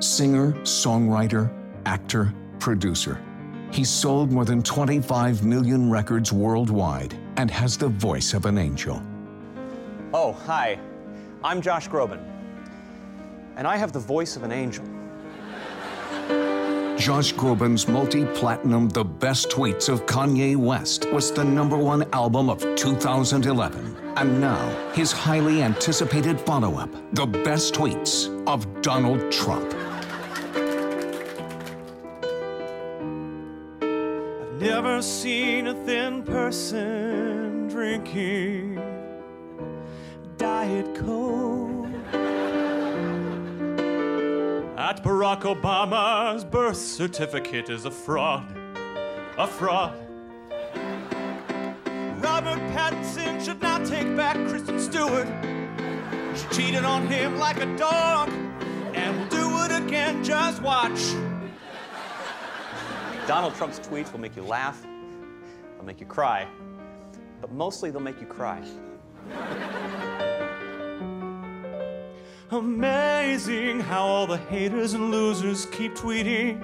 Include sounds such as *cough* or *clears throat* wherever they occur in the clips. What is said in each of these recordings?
Singer, songwriter, actor, producer. He's sold more than 25 million records worldwide and has the voice of an angel. Oh, hi. I'm Josh Groban. And I have the voice of an angel. Josh Groban's multi platinum The Best Tweets of Kanye West was the number one album of 2011. And now, his highly anticipated follow up, The Best Tweets of Donald Trump. Seen a thin person drinking Diet Coke. At Barack Obama's birth certificate is a fraud. A fraud. Robert Pattinson should not take back Kristen Stewart. She cheated on him like a dog, and will do it again. Just watch. Donald Trump's tweets will make you laugh, they'll make you cry, but mostly they'll make you cry. Amazing how all the haters and losers keep tweeting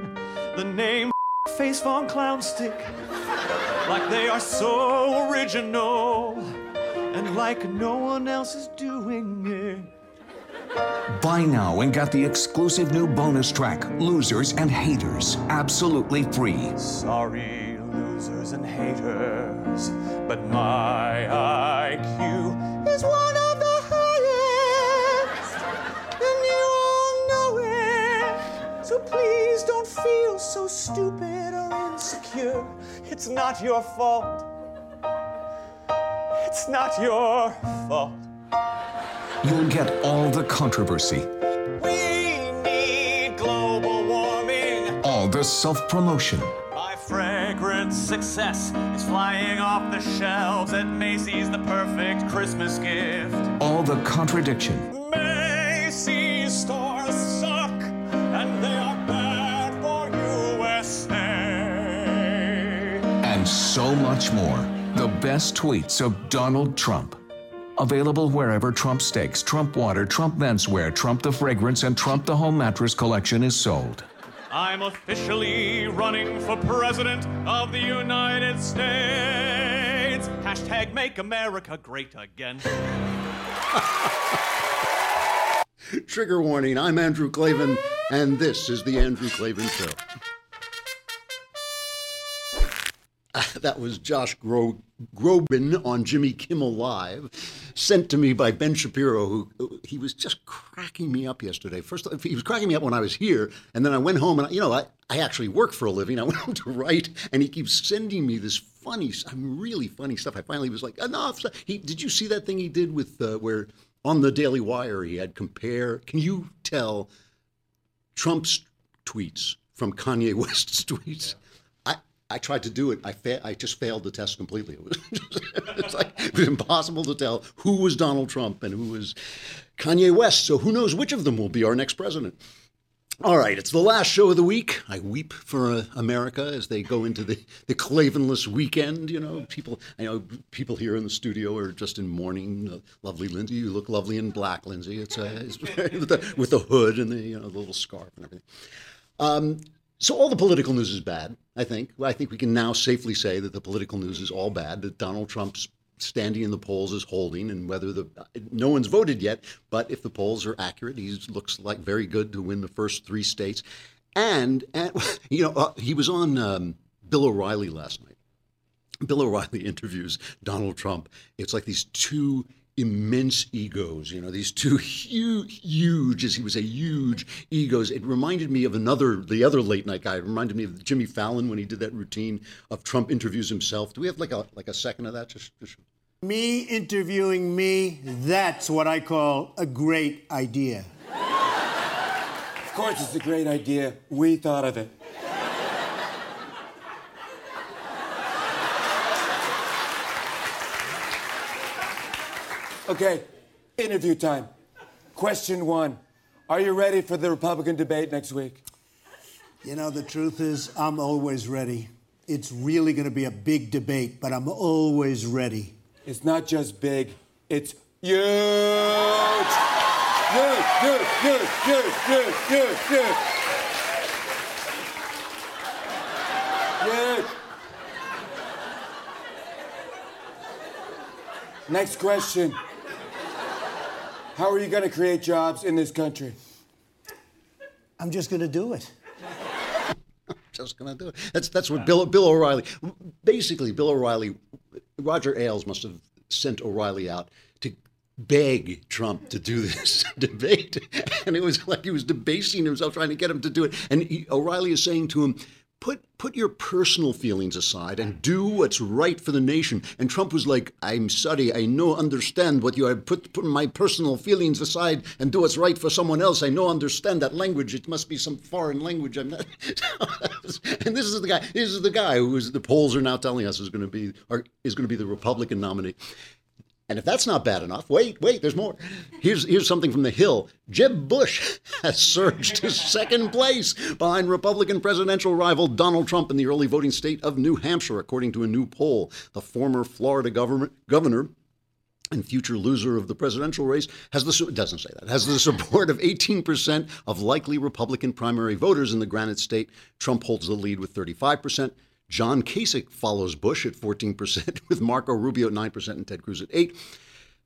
the name Face Von Clownstick like they are so original and like no one else is doing it. Buy now and get the exclusive new bonus track, Losers and Haters, absolutely free. Sorry, losers and haters, but my IQ is one of the highest, and you all know it. So please don't feel so stupid or insecure. It's not your fault. It's not your fault. You'll get all the controversy, We need global warming. all the self promotion, My fragrant success is flying off the shelves at Macy's, the perfect Christmas gift. all the contradiction, Macy's stores suck, and they are bad for USA. and so much more. The best tweets of Donald Trump. Available wherever Trump Steaks, Trump Water, Trump Menswear, Trump the Fragrance, and Trump the Home Mattress collection is sold. I'm officially running for president of the United States. Hashtag make America great again. Trigger warning I'm Andrew Klavan, and this is The Andrew Klavan Show. *laughs* That was Josh Gro- Groban on Jimmy Kimmel Live, sent to me by Ben Shapiro, who he was just cracking me up yesterday. First, he was cracking me up when I was here, and then I went home and you know I, I actually work for a living. I went *laughs* home to write, and he keeps sending me this funny, I mean, really funny stuff. I finally was like, enough. He did you see that thing he did with uh, where on the Daily Wire he had compare? Can you tell Trump's tweets from Kanye West's *laughs* tweets? I, I tried to do it. I fa- I just failed the test completely. *laughs* It was, it's *laughs* like it was impossible to tell who was Donald Trump and who was Kanye West. So who knows which of them will be our next president? All right, it's the last show of the week. I weep for uh, America as they go into the, the Klavanless weekend. You know, people. I know people here in the studio are just in mourning. Uh, lovely Lindsay, you look lovely in black, Lindsay. It's, uh, it's *laughs* with, the, with the hood and the you know the little scarf and everything. Um, so all the political news is bad. I think. I think we can now safely say that the political news is all bad. That Donald Trump's standing in the polls is holding, and whether the no one's voted yet, but if the polls are accurate, he looks like very good to win the first three states. And, and *laughs* you know, uh, he was on um, Bill O'Reilly last night. Bill O'Reilly *laughs* interviews Donald Trump. It's like these two immense egos, you know, these two *laughs* huge, huge, as he would say, huge egos. It reminded me of another, the other late night guy. It reminded me of Jimmy Fallon when he did that routine of Trump interviews himself. Do we have like a like a second of that? Just, just Me interviewing me, that's what I call a great idea. Of course, it's a great idea. We thought of it. Okay, interview time. Question one Are you ready for the Republican debate next week? You know, the truth is, I'm always ready. It's really going to be a big debate, but I'm always ready. It's not just big, it's huge. good, good, good, good, good, good. Good. Next question. How are you going to create jobs in this country? I'm just going to do it. just going to do it. That's that's what Bill Bill O'Reilly. Basically, Bill O'Reilly, Roger Ailes must have sent O'Reilly out to beg Trump to do this *laughs* debate, and it was like he was debasing himself trying to get him to do it. And he, O'Reilly is saying to him. Put put your personal feelings aside and do what's right for the nation. And Trump was like, "I'm sorry, I no understand what you are put put my personal feelings aside and do what's right for someone else. I no understand that language. It must be some foreign language. I'm not." *laughs* and this is the guy. This is the guy who is the polls are now telling us is going to be or is going to be the Republican nominee. And if that's not bad enough, wait, wait, there's more. Here's, here's something from the Hill. Jeb Bush *laughs* has surged to second place behind Republican presidential rival Donald Trump in the early voting state of New Hampshire, according to a new poll. The former Florida governor and future loser of the presidential race has the doesn't say that has the support of 18% of likely Republican primary voters in the Granite State. Trump holds the lead with 35%. John Kasich follows Bush at 14%, *laughs* with Marco Rubio at 9% and Ted Cruz at 8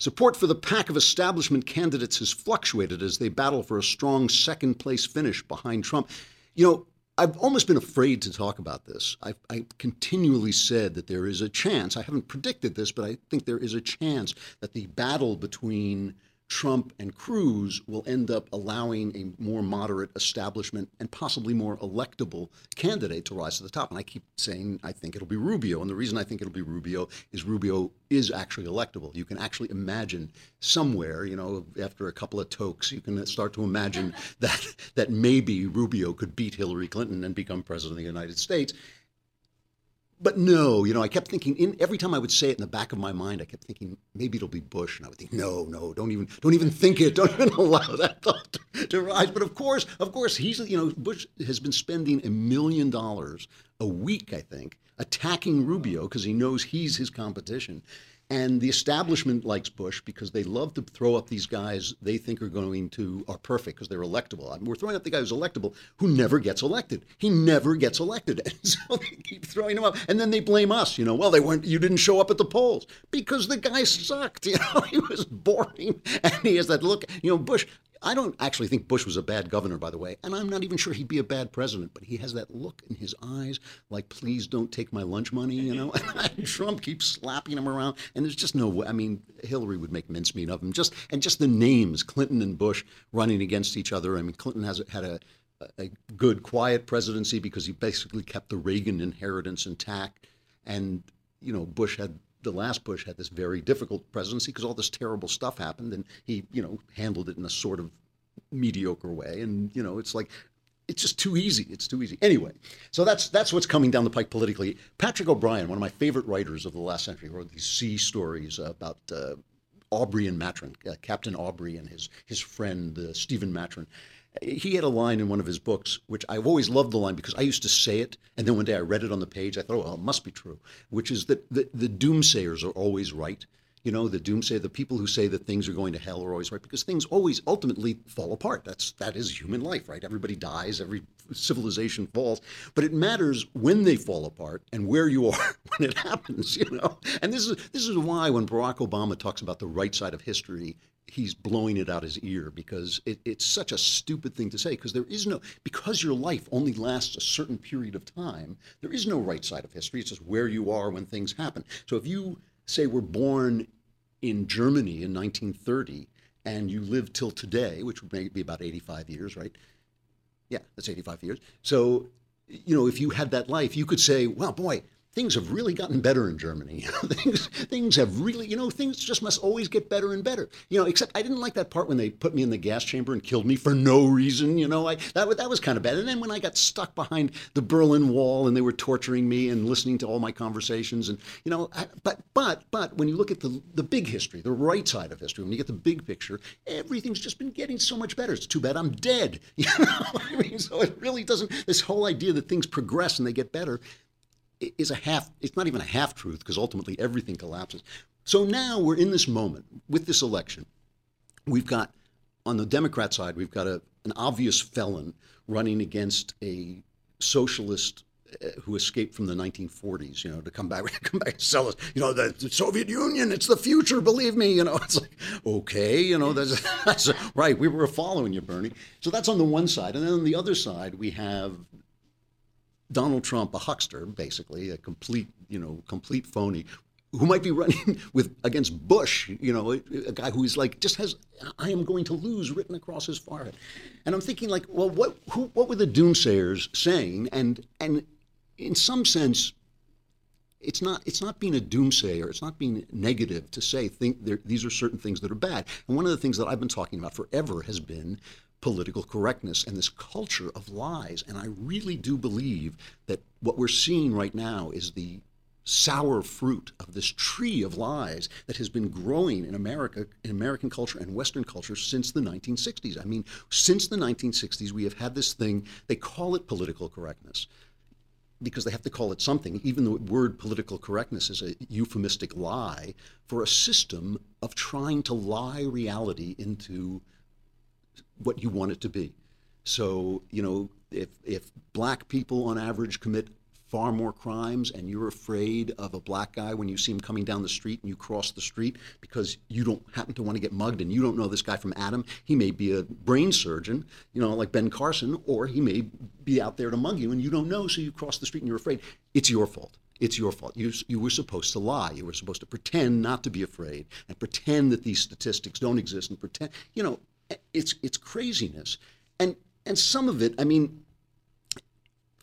Support for the pack of establishment candidates has fluctuated as they battle for a strong second place finish behind Trump. You know, I've almost been afraid to talk about this. I've, I continually said that there is a chance, I haven't predicted this, but I think there is a chance that the battle between Trump and Cruz will end up allowing a more moderate establishment and possibly more electable candidate to rise to the top. And I keep saying I think it'll be Rubio. And the reason I think it'll be Rubio is Rubio is actually electable. You can actually imagine somewhere, you know, after a couple of tokes, you can start to imagine *laughs* that that maybe Rubio could beat Hillary Clinton and become president of the United States but no, you know, I kept thinking in every time I would say it in the back of my mind, I kept thinking maybe it'll be Bush, and I would think, no, no, don't even, don't even think it, don't even *laughs* allow that thought to, to rise. But of course, of course, he's, you know, Bush has been spending a million dollars a week, I think, attacking Rubio because he knows he's his competition. And the establishment likes Bush because they love to throw up these guys they think are going to are perfect because they're electable. I mean, we're throwing up the guy who's electable who never gets elected. He never gets elected, *laughs* and so they keep throwing him up. And then they blame us. You know, well, they weren't. You didn't show up at the polls because the guy sucked. *laughs* You know, he was boring, and he has that look. You know, Bush. I don't actually think Bush was a bad governor, by the way, and I'm not even sure he'd be a bad president, but he has that look in his eyes like, please don't take my lunch money, you know? *laughs* and Trump keeps slapping him around, and there's just no way. I mean, Hillary would make mincemeat of him. Just And just the names, Clinton and Bush running against each other. I mean, Clinton has had a, a good, quiet presidency because he basically kept the Reagan inheritance intact. And, you know, Bush had the last Bush had this very difficult presidency because all this terrible stuff happened, and he, you know, handled it in a sort of mediocre way. And you know, it's like it's just too easy. It's too easy. Anyway, so that's that's what's coming down the pike politically. Patrick O'Brian, one of my favorite writers of the last century, wrote these sea stories about. Uh, Aubrey and Maturin, uh, Captain Aubrey and his his friend uh, Stephen Maturin. He had a line in one of his books, which I've always loved the line because I used to say it, and then one day I read it on the page. I thought, oh, well, it must be true, which is that the, the doomsayers are always right. You know, the doomsday, the people who say that things are going to hell are always right because things always ultimately fall apart. That's that is human life, right? Everybody dies, every civilization falls, but it matters when they fall apart and where you are *laughs* when it happens. You know, and this is this is why when Barack Obama talks about the right side of history, he's blowing it out his ear because it, it's such a stupid thing to say because there is no because your life only lasts a certain period of time there is no right side of history it's just where you are when things happen so if you say we were born in germany in 1930 and you live till today which would be about 85 years right? Yeah that's 85 years. So you know if you had that life you could say well boy things have really gotten better in Germany. *laughs* things, things have really, you know, things just must always get better and better. You know, except I didn't like that part when they put me in the gas chamber and killed me for no reason. You know, I that that was kind of bad. And then when I got stuck behind the Berlin Wall and they were torturing me and listening to all my conversations, and you know, I, but but but when you look at the the big history, the right side of history, when you get the big picture, everything's just been getting so much better. It's too bad I'm dead. *laughs* You know, I mean, so it really doesn't. This whole idea that things progress and they get better is a half, it's not even a half truth because ultimately everything collapses. So now we're in this moment with this election. We've got on the Democrat side, we've got a, an obvious felon running against a socialist uh, who escaped from the 1940s, you know, to come back, *laughs* come back and sell us, you know, the, the, Soviet Union, it's the future, believe me, you know, *laughs* it's like, okay, you know, that's, *laughs* that's right, we were following you, Bernie. So that's on the one side. And then on the other side, we have Donald Trump, a huckster, basically, a complete, you know, complete phony, who might be running *laughs* with against Bush, you know, a, a, guy who is like just has "I am going to lose" written across his forehead, and I'm thinking like, well, what who, what were the doomsayers saying? And and in some sense, it's not it's not being a doomsayer. It's not being negative to say think there, these are certain things that are bad. And one of the things that I've been talking about forever has been political correctness and this culture of lies. And I really do believe that what we're seeing right now is the sour fruit of this tree of lies that has been growing in America, in American culture and Western culture since the 1960s. I mean, since the 1960s, we have had this thing, they call it political correctness because they have to call it something. Even the word political correctness is a euphemistic lie for a system of trying to lie reality into what you want it to be. So, you know, if, if black people on average commit far more crimes and you're afraid of a black guy when you see him coming down the street and you cross the street because you don't happen to want to get mugged and you don't know this guy from Adam. He may be a brain surgeon, you know, like Ben Carson, or he may be out there to mug you and you don't know, so you cross the street and you're afraid. It's your fault. It's your fault. You, you were supposed to lie. You were supposed to pretend not to be afraid and pretend that these statistics don't exist and pretend, you know, it's it's craziness. And and some of it, I mean,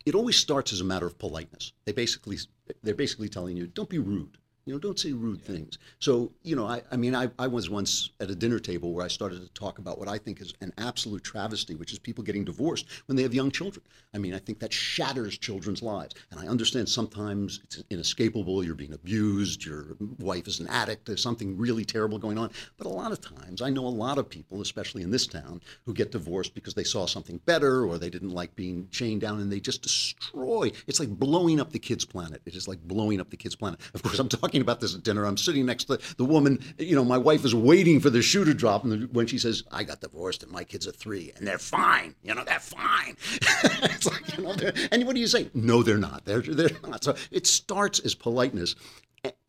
it always starts as a matter of politeness. They basically they're basically telling you, don't be rude. You know, don't say rude things. So, you know, I, I mean, I, I was once at a dinner table where I started to talk about what I think is an absolute travesty, which is people getting divorced when they have young children. I mean, I think that shatters children's lives. And I understand sometimes it's inescapable. You're being abused. Your wife is an addict. There's something really terrible going on. But a lot of times, I know a lot of people, especially in this town, who get divorced because they saw something better or they didn't like being chained down and they just destroy. It's like blowing up the kids' planet. It is like blowing up the kids' planet. Of course, I'm talking about this at dinner. I'm sitting next to the woman. You know, my wife is waiting for the shoe to drop, and when she says, "I got divorced and my kids are three, and they're fine," you know, they're fine. *laughs* it's like, you know, and what do you say? No, they're not. They're they're not. So it starts as politeness,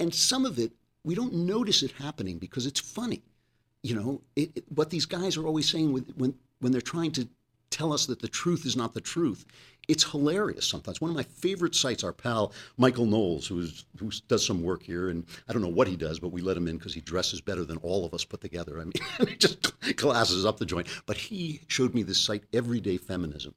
and some of it we don't notice it happening because it's funny. You know, it, it, what these guys are always saying with, when when they're trying to tell us that the truth is not the truth it's hilarious sometimes. One of my favorite sites, our pal Michael Knowles, who's, who does some work here, and I don't know what he does, but we let him in because he dresses better than all of us put together. I mean, *laughs* he just classes up the joint. But he showed me this site, Everyday Feminism.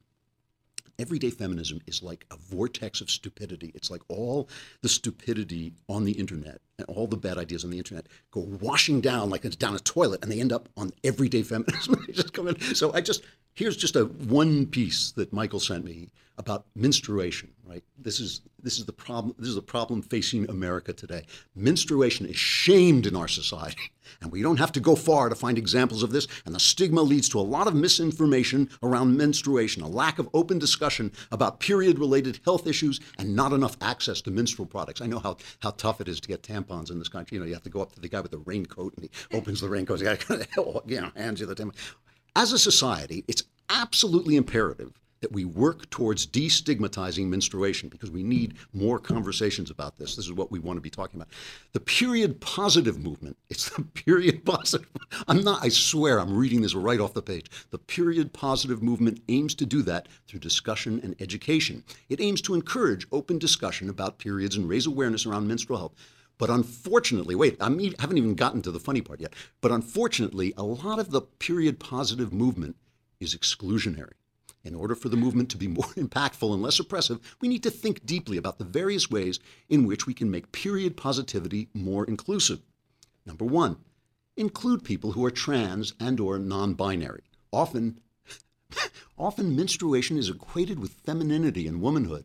Everyday feminism is like a vortex of stupidity. It's like all the stupidity on the internet and all the bad ideas on the internet go washing down like it's down a toilet, and they end up on everyday feminism. *laughs* just come in. So I just here's just a one piece that Michael sent me about menstruation. Right, this is this is the problem. This is the problem facing America today. Menstruation is shamed in our society, *laughs* and we don't have to go far to find examples of this. And the stigma leads to a lot of misinformation around menstruation, a lack of open discussion about period-related health issues, and not enough access to menstrual products. I know how how tough it is to get tampons in this country. You know, you have to go up to the guy with the raincoat, and he opens the raincoat. He kind of, *laughs* oh, you know, hands you the tampon. As a society, it's absolutely imperative that we work towards destigmatizing menstruation because we need more conversations about this. This is what we want to be talking about. The period positive movement, *laughs* it's the period positive. I'm not, I swear, I'm reading this right off the page. The period positive movement aims to do that through discussion and education. It aims to encourage open discussion about periods and raise awareness around menstrual health. But unfortunately, wait, I haven't even gotten to the funny part yet. But unfortunately, a lot of the period positive movement is exclusionary. In order for the movement to be more *laughs* impactful and less oppressive, we need to think deeply about the various ways in which we can make period positivity more inclusive. Number 1, include people who are trans and or non-binary. Often *laughs* often menstruation is equated with femininity and womanhood.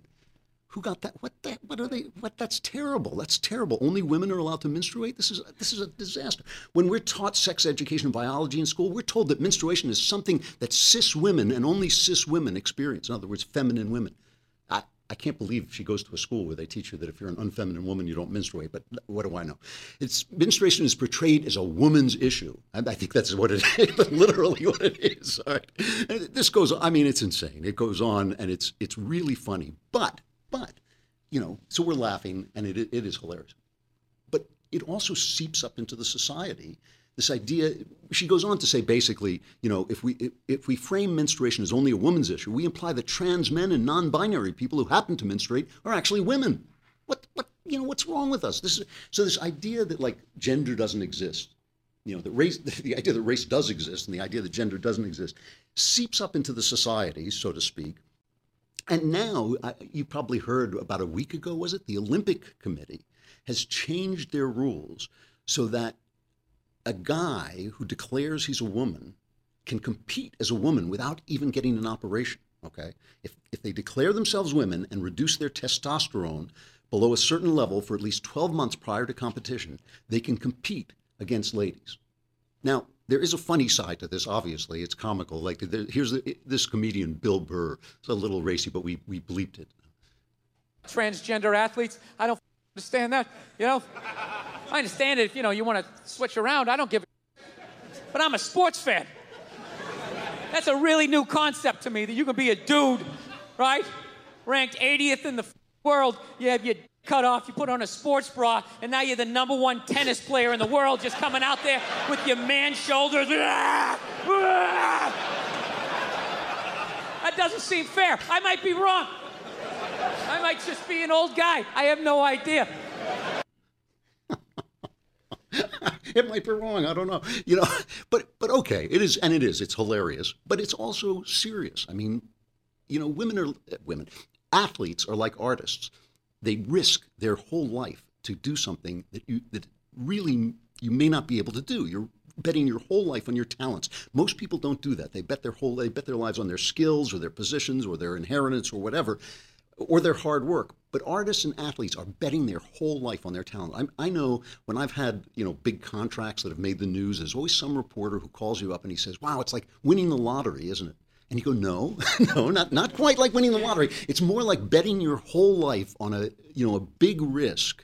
Who got that? What that? What are they? What? That's terrible. That's terrible. Only women are allowed to menstruate. This is this is a disaster. When we're taught sex education and biology in school, we're told that menstruation is something that cis women and only cis women experience. In other words, feminine women. I, I can't believe she goes to a school where they teach you that if you're an unfeminine woman, you don't menstruate. But what do I know? It's menstruation is portrayed as a woman's issue. I, I think that's what it is, *laughs* literally what it is. All right. This goes. I mean, it's insane. It goes on, and it's it's really funny. But but you know, so we're laughing, and it it is hilarious. But it also seeps up into the society this idea she goes on to say basically you know if we if, we frame menstruation as only a woman's issue we imply that trans men and non-binary people who happen to menstruate are actually women what what you know what's wrong with us this is so this idea that like gender doesn't exist you know the race *laughs* the idea that race does exist and the idea that gender doesn't exist seeps up into the society so to speak and now I, you probably heard about a week ago was it the olympic committee has changed their rules so that a guy who declares he's a woman can compete as a woman without even getting an operation. Okay, if if they declare themselves women and reduce their testosterone below a certain level for at least 12 months prior to competition, they can compete against ladies. Now, there is a funny side to this. Obviously, it's comical. Like there, here's the, this comedian Bill Burr. It's a little racy, but we we bleeped it. Transgender athletes, I don't understand that. You know. I understand it if you know you want to switch around. I don't give a but I'm a sports fan. That's a really new concept to me that you can be a dude, right? Ranked 80th in the world. You have your cut off, you put on a sports bra, and now you're the number one tennis player in the world just coming out there with your man shoulders. That doesn't seem fair. I might be wrong. I might just be an old guy. I have no idea. *laughs* it might be wrong. I don't know. You know, but but okay, it is, and it is. It's hilarious, but it's also serious. I mean, you know, women are women. Athletes are like artists. They risk their whole life to do something that you that really you may not be able to do. You're betting your whole life on your talents. Most people don't do that. They bet their whole they bet their lives on their skills or their positions or their inheritance or whatever or their hard work. But artists and athletes are betting their whole life on their talent. I, I, know when I've had you know big contracts that have made the news, there's always some reporter who calls you up and he says, "Wow, it's like winning the lottery, isn't it?" And you go, "No, *laughs* no, not not quite like winning the lottery. It's more like betting your whole life on a you know a big risk."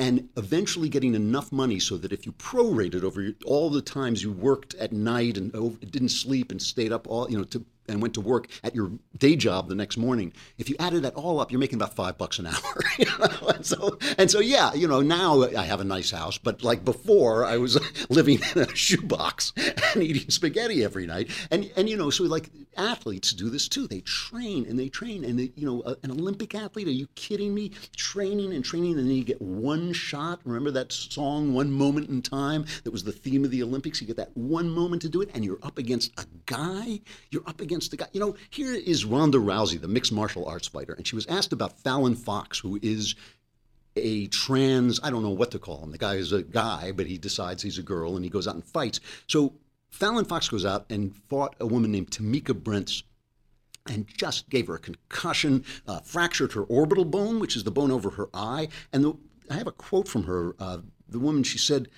and eventually getting enough money so that if you prorated over all the times you worked at night and didn't sleep and stayed up all you know to and went to work at your day job the next morning, if you added that all up, you're making about five bucks an hour. *laughs* You know? and so, and so, yeah, you know, now I have a nice house, but like before, I was *laughs* living in a shoebox and eating spaghetti every night. And and you know, so like athletes do this too. They train and they train, and they, you know, an Olympic athlete. Are you kidding me? Training and training, and then you get one shot. Remember that song, "One Moment in Time," that was the theme of the Olympics. You get that one moment to do it, and you're up against a guy. You're up against against guy. You know, here is Ronda Rousey, the mixed martial arts fighter, and she was asked about Fallon Fox, who is a trans, I don't know what to call him. The guy is a guy, but he decides he's a girl and he goes out and fights. So Fallon Fox goes out and fought a woman named Tamika Brents and just gave her a concussion, uh, fractured her orbital bone, which is the bone over her eye. And the, I have a quote from her. Uh, the woman, she said,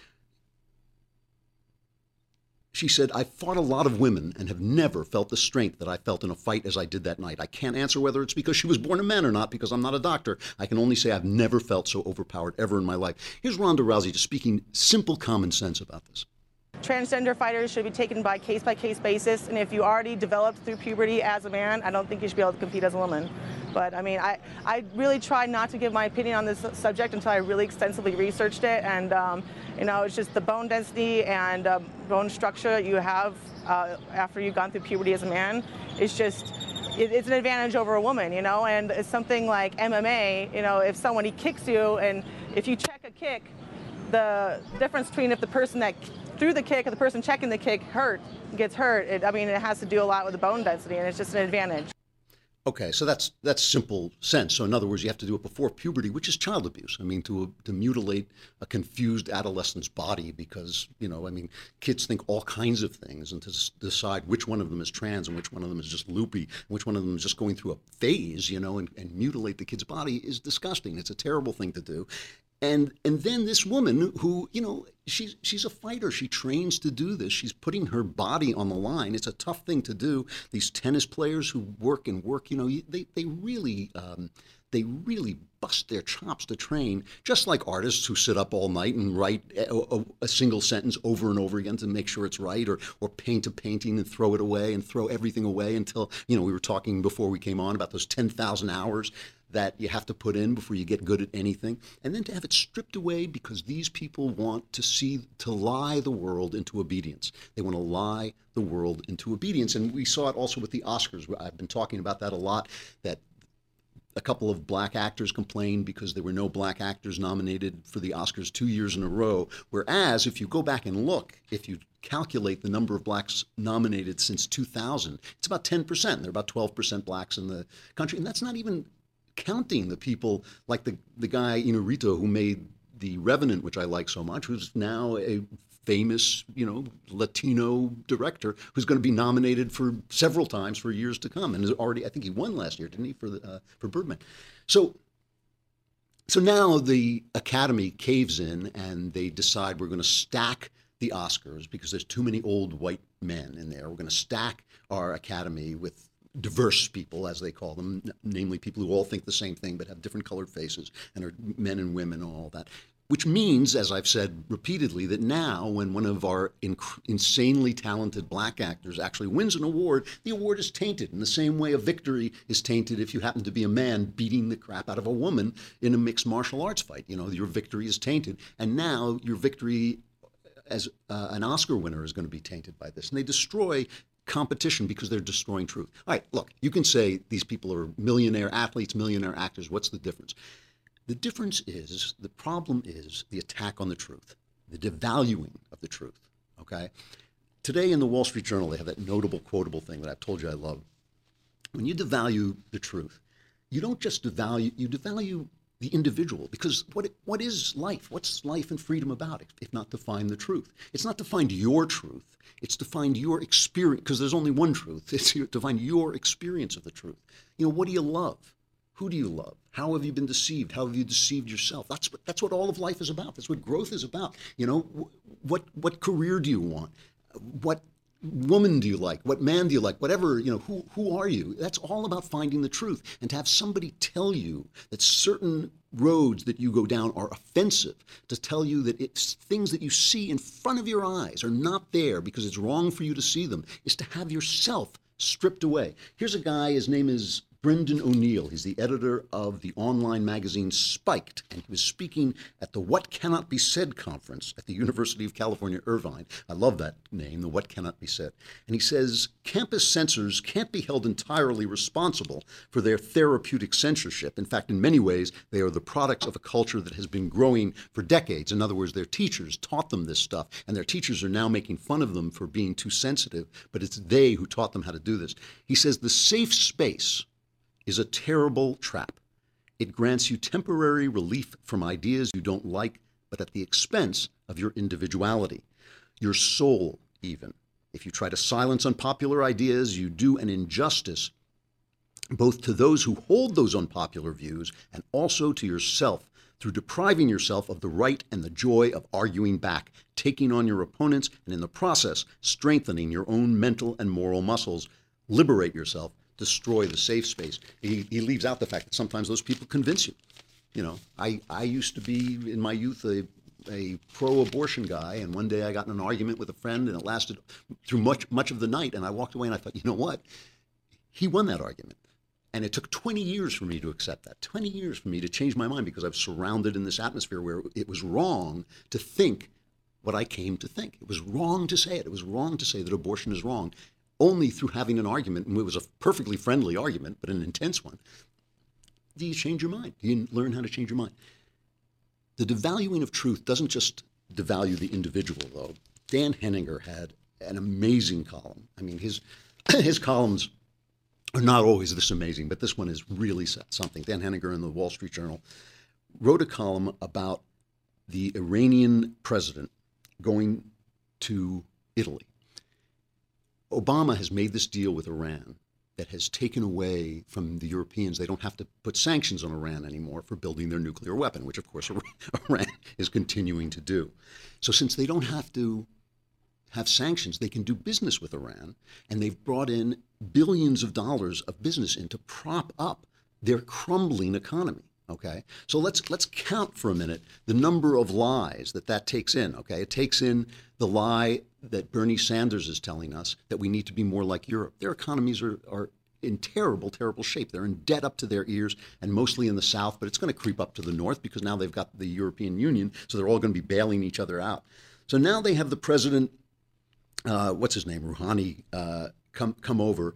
she said, "I've fought a lot of women and have never felt the strength that I felt in a fight as I did that night. I can't answer whether it's because she was born a man or not because I'm not a doctor. I can only say I've never felt so overpowered ever in my life. Here's Ronda Rousey just speaking simple common sense about this. Transgender fighters should be taken by case by case basis, and if you already developed through puberty as a man, I don't think you should be able to compete as a woman. But I mean, I, I really try not to give my opinion on this subject until I really extensively researched it. And, um, you know, it's just the bone density and uh, bone structure you have uh, after you've gone through puberty as a man is just, it, it's an advantage over a woman, you know? And it's something like MMA, you know, if somebody kicks you and if you check a kick, the difference between if the person that threw the kick or the person checking the kick hurt gets hurt, it, I mean, it has to do a lot with the bone density, and it's just an advantage. Okay, so that's that's simple sense. So in other words, you have to do it before puberty, which is child abuse. I mean, to to mutilate a confused adolescent's body because you know, I mean, kids think all kinds of things, and to s- decide which one of them is trans and which one of them is just loopy, and which one of them is just going through a phase, you know, and, and mutilate the kid's body is disgusting. It's a terrible thing to do. And and then this woman who, you know, she's she's a fighter. She trains to do this. She's putting her body on the line. It's a tough thing to do. These tennis players who work and work, you know, they they really um, they really bust their chops to train, just like artists who sit up all night and write a, a, a, single sentence over and over again to make sure it's right, or or paint a painting and throw it away and throw everything away until you know we were talking before we came on about those ten thousand hours that you have to put in before you get good at anything, and then to have it stripped away because these people want to see to lie the world into obedience. They want to lie the world into obedience, and we saw it also with the Oscars. I've been talking about that a lot. That a couple of black actors complained because there were no black actors nominated for the Oscars two years in a row. Whereas, if you go back and look, if you calculate the number of blacks nominated since 2000, it's about 10%. There are about 12% blacks in the country. And that's not even counting the people like the, the guy, Inarritu, who made The Revenant, which I like so much, who's now a famous, you know, Latino director who's going to be nominated for several times for years to come, and is already. I think he won last year, didn't he, for the, uh, for Birdman? So. So now the Academy caves in and they decide we're going to stack the Oscars because there's too many old white men in there. We're going to stack our Academy with diverse people, as they call them, namely people who all think the same thing but have different colored faces and are men and women and all that. Which means, as I've said repeatedly, that now when one of our inc- insanely talented black actors actually wins an award, the award is tainted in the same way a victory is tainted if you happen to be a man beating the crap out of a woman in a mixed martial arts fight. You know, your victory is tainted. And now your victory as uh, an Oscar winner is going to be tainted by this. And they destroy competition because they're destroying truth. All right, look, you can say these people are millionaire athletes, millionaire actors. What's the difference? The difference is the problem is the attack on the truth, the devaluing of the truth. Okay? Today in the Wall Street Journal, they have that notable quotable thing that I've told you I love. When you devalue the truth, you don't just devalue, you devalue the individual because what what is life what's life and freedom about if not to find the truth it's not to find your truth it's to find your experience because there's only one truth *laughs* it's to find your experience of the truth you know what do you love who do you love? How have you been deceived? How have you deceived yourself? That's what that's what all of life is about. That's what growth is about. You know, what what career do you want? What woman do you like? What man do you like? Whatever, you know, who who are you? That's all about finding the truth. And to have somebody tell you that certain roads that you go down are offensive, to tell you that it's things that you see in front of your eyes are not there because it's wrong for you to see them, is to have yourself stripped away. Here's a guy, his name is Brendan O'Neill. He's the editor of the online magazine Spiked, and he was speaking at the What Cannot Be Said conference at the University of California, Irvine. I love that name, the What Cannot Be Said. And he says campus censors can't be held entirely responsible for their therapeutic censorship. In fact, in many ways, they are the products of a culture that has been growing for decades. In other words, their teachers taught them this stuff, and their teachers are now making fun of them for being too sensitive, but it's they who taught them how to do this. He says the safe space is a terrible trap. It grants you temporary relief from ideas you don't like, but at the expense of your individuality, your soul, even. If you try to silence unpopular ideas, you do an injustice both to those who hold those unpopular views and also to yourself through depriving yourself of the right and the joy of arguing back, taking on your opponents, and in the process, strengthening your own mental and moral muscles. Liberate yourself destroy the safe space. He, he leaves out the fact that sometimes those people convince you. You know, I, I used to be in my youth a, a pro-abortion guy, and one day I got in an argument with a friend, and it lasted through much much of the night. And I walked away, and I thought, you know what? He won that argument. And it took 20 years for me to accept that. 20 years for me to change my mind because I was surrounded in this atmosphere where it was wrong to think what I came to think. It was wrong to say it. It was wrong to say that abortion is wrong only through having an argument, and it was a perfectly friendly argument, but an intense one, do you change your mind? Do you learn how to change your mind? The devaluing of truth doesn't just devalue the individual, though. Dan Henninger had an amazing column. I mean, his *clears throat* his columns are not always this amazing, but this one is really something. Dan Henninger in the Wall Street Journal wrote a column about the Iranian president going to Italy Obama has made this deal with Iran that has taken away from the Europeans. They don't have to put sanctions on Iran anymore for building their nuclear weapon, which, of course, *laughs* Iran is continuing to do. So, since they don't have to have sanctions, they can do business with Iran, and they've brought in billions of dollars of business in to prop up their crumbling economy. Okay, so let's let's count for a minute the number of lies that that takes in. Okay, it takes in the lie that Bernie Sanders is telling us that we need to be more like Europe. Their economies are are in terrible, terrible shape. They're in debt up to their ears, and mostly in the south, but it's going to creep up to the north because now they've got the European Union, so they're all going to be bailing each other out. So now they have the president, uh, what's his name, Rouhani, uh, come come over,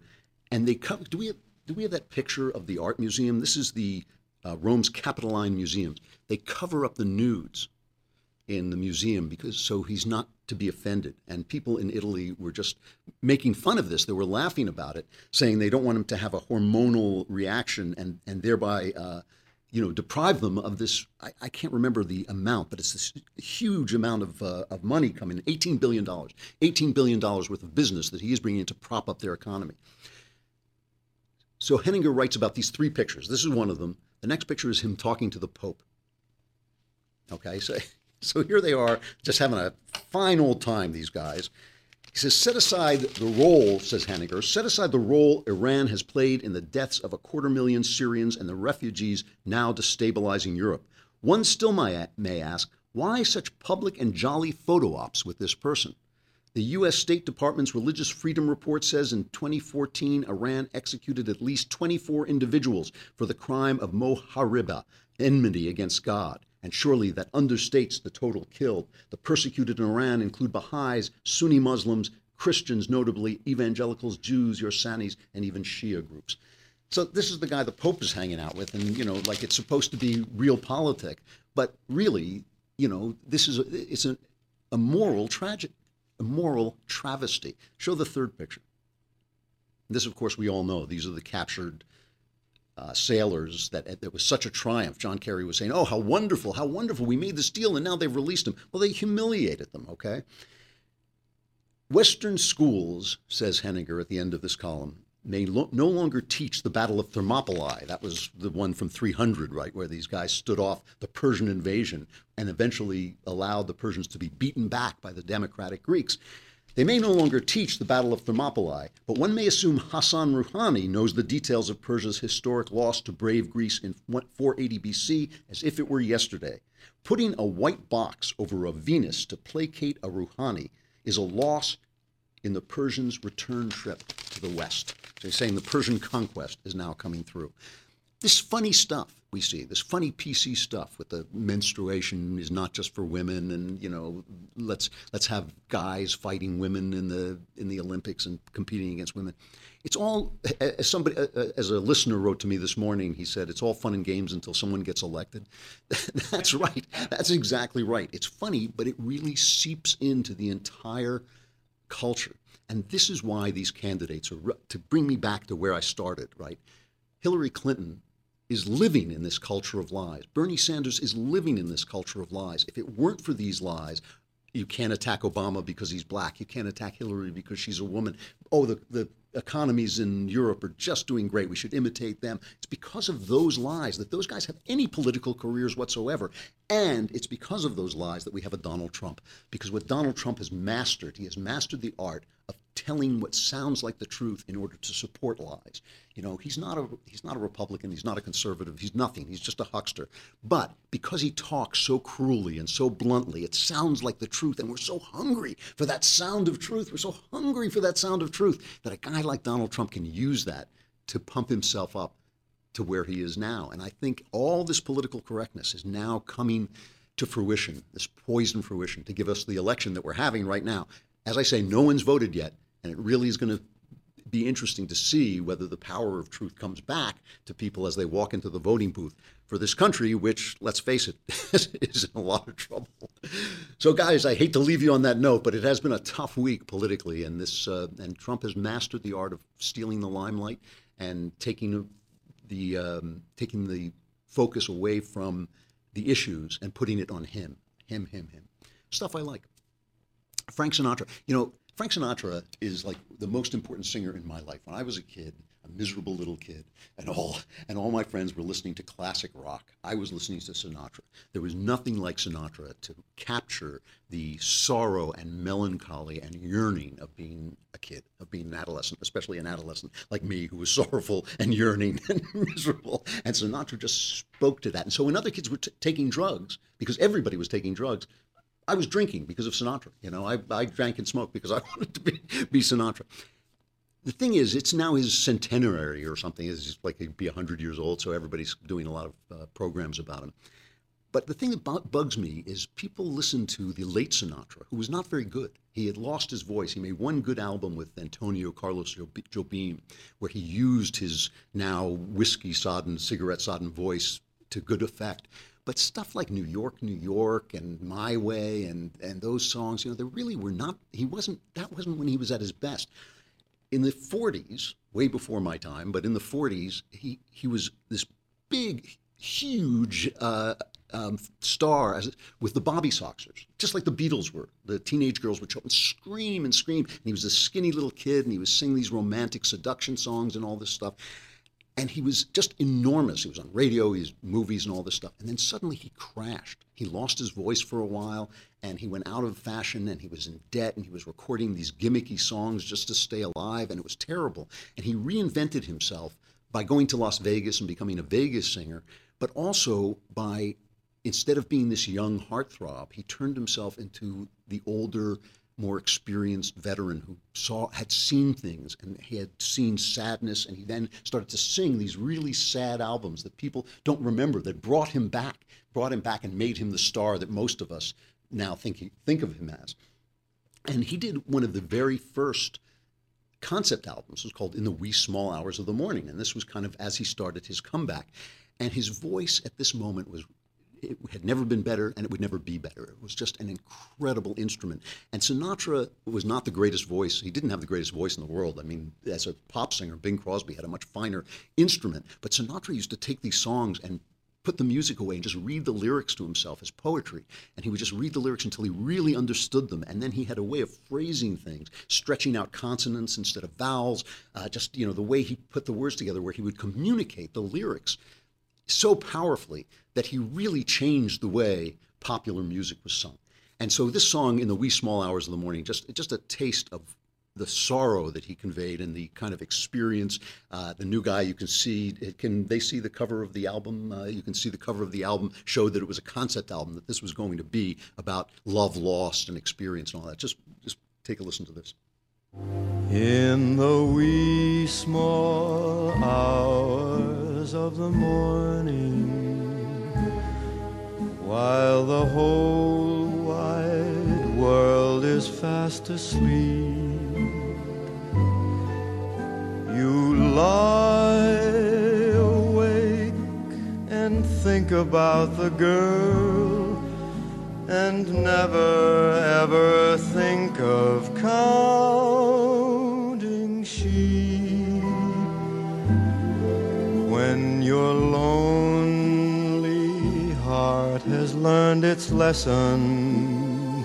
and they come. Do we have, do we have that picture of the art museum? This is the uh, Rome's Capitoline Museum. They cover up the nudes in the museum because so he's not to be offended. And people in Italy were just making fun of this. They were laughing about it, saying they don't want him to have a hormonal reaction and and thereby. Uh, you know, deprive them of this. I, I, can't remember the amount, but it's this huge amount of, uh, of money coming, $18 billion, $18 billion worth of business that he is bringing in to prop up their economy. So Henninger writes about these three pictures. This is one of them. The next picture is him talking to the Pope. Okay, so, *laughs* so here they are, just having a fine old time, these guys. He says, set aside the role, says Henninger, set aside the role Iran has played in the deaths of a quarter million Syrians and the refugees now destabilizing Europe. One still may, ask, why such public and jolly photo ops with this person? The U.S. State Department's Religious Freedom Report says in 2014, Iran executed at least 24 individuals for the crime of moharibah, enmity against God. And surely that understates the total killed. The persecuted in Iran include Baha'is, Sunni Muslims, Christians, notably evangelicals, Jews, Yarsanis, and even Shia groups. So this is the guy the Pope is hanging out with, and you know, like it's supposed to be realpolitik, but really, you know, this is a, it's a, a moral tragedy a moral travesty. Show the third picture. This, of course, we all know. These are the captured uh, sailors that it was such a triumph. John Kerry was saying, "Oh, how wonderful! How wonderful! We made this deal, and now they've released them." Well, they humiliated them. Okay. Western schools, says Henninger at the end of this column, may lo- no longer teach the Battle of Thermopylae. That was the one from 300, right, where these guys stood off the Persian invasion and eventually allowed the Persians to be beaten back by the democratic Greeks. They may no longer teach the Battle of Thermopylae, but one may assume Hassan Rouhani knows the details of Persia's historic loss to brave Greece in 480 BC as if it were yesterday. Putting a white box over a Venus to placate a Rouhani is a loss in the Persians' return trip to the West. So he's saying the Persian conquest is now coming through. This funny stuff we see, this funny PC stuff with the menstruation is not just for women, and you know, let's let's have guys fighting women in the in the Olympics and competing against women. It's all as somebody as a listener wrote to me this morning. He said it's all fun and games until someone gets elected. *laughs* That's right. That's exactly right. It's funny, but it really seeps into the entire culture. And this is why these candidates are, to bring me back to where I started, right? Hillary Clinton is living in this culture of lies. Bernie Sanders is living in this culture of lies. If it weren't for these lies, you can't attack Obama because he's black. You can't attack Hillary because she's a woman. Oh, the, the economies in Europe are just doing great. We should imitate them. It's because of those lies that those guys have any political careers whatsoever. And it's because of those lies that we have a Donald Trump. Because what Donald Trump has mastered, he has mastered the art of telling what sounds like the truth in order to support lies. You know, he's not a he's not a Republican, he's not a conservative, he's nothing. He's just a huckster. But because he talks so cruelly and so bluntly, it sounds like the truth and we're so hungry for that sound of truth. We're so hungry for that sound of truth that a guy like Donald Trump can use that to pump himself up to where he is now. And I think all this political correctness is now coming to fruition, this poison fruition, to give us the election that we're having right now. As I say, no one's voted yet, and it really is going to be interesting to see whether the power of truth comes back to people as they walk into the voting booth for this country, which, let's face it, *laughs* is in a lot of trouble. So, guys, I hate to leave you on that note, but it has been a tough week politically, and this uh, and Trump has mastered the art of stealing the limelight and taking the um, taking the focus away from the issues and putting it on him, him, him, him. Stuff I like. Frank Sinatra. You know, Frank Sinatra is like the most important singer in my life. When I was a kid, a miserable little kid, and all and all my friends were listening to classic rock. I was listening to Sinatra. There was nothing like Sinatra to capture the sorrow and melancholy and yearning of being a kid, of being an adolescent, especially an adolescent like me who was sorrowful and yearning *laughs* and miserable. And Sinatra just spoke to that. And so when other kids were t- taking drugs, because everybody was taking drugs, I was drinking because of Sinatra. You know, I, I drank and smoked because I *laughs* wanted to be, be Sinatra. The thing is, it's now his centenary or something. It's like he'd be 100 years old, so everybody's doing a lot of uh, programs about him. But the thing that bu- bugs me is people listen to the late Sinatra, who was not very good. He had lost his voice. He made one good album with Antonio Carlos Job- Jobim, where he used his now whiskey sodden, cigarette sodden voice to good effect. But stuff like New York, New York, and My Way, and and those songs, you know, they really were not. He wasn't. That wasn't when he was at his best. In the 40s, way before my time, but in the 40s, he he was this big, huge. Uh, um, star as with the Bobby Soxers, just like the Beatles were. The teenage girls would show up and scream and scream. And he was a skinny little kid, and he was singing these romantic seduction songs and all this stuff and he was just enormous. He was on radio, his movies, and all this stuff. And then suddenly he crashed. He lost his voice for a while, and he went out of fashion, and he was in debt, and he was recording these gimmicky songs just to stay alive, and it was terrible. And he reinvented himself by going to Las Vegas and becoming a Vegas singer, but also by instead of being this young heartthrob, he turned himself into the older more experienced veteran who saw had seen things and he had seen sadness and he then started to sing these really sad albums that people don't remember that brought him back brought him back and made him the star that most of us now think think of him as. And he did one of the very first concept albums. It was called in the wee small hours of the morning. And this was kind of as he started his comeback. And his voice at this moment was it had never been better and it would never be better. It was just an incredible instrument. And Sinatra was not the greatest voice. He didn't have the greatest voice in the world. I mean, as a pop singer, Bing Crosby had a much finer instrument. But Sinatra used to take these songs and put the music away and just read the lyrics to himself as poetry. And he would just read the lyrics until he really understood them. And then he had a way of phrasing things, stretching out consonants instead of vowels, uh, just, you know, the way he put the words together where he would communicate the lyrics so powerfully that he really changed the way popular music was sung. And so this song in the wee small hours of the morning, just just a taste of the sorrow that he conveyed and the kind of experience. Uh, the new guy, you can see, can they see the cover of the album? Uh, you can see the cover of the album showed that it was a concept album, that this was going to be about love lost and experience and all that. Just just take a listen to this. In the wee small hours of the morning, while the whole wide world is fast asleep, you lie awake and think about the girl and never ever think of counting your lonely heart has learned its lesson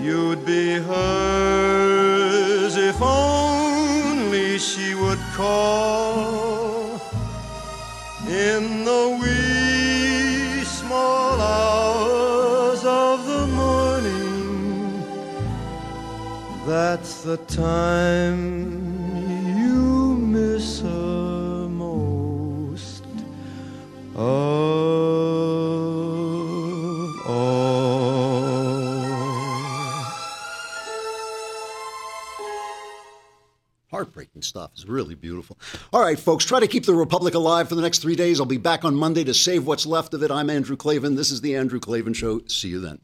you'd be hers if only she would call in the wee small hours of the morning. That's the time It's really beautiful. All right, folks, try to keep the Republic alive for the next three days. I'll be back on Monday to save what's left of it. I'm Andrew Klavan. This is The Andrew Klavan Show. See you then.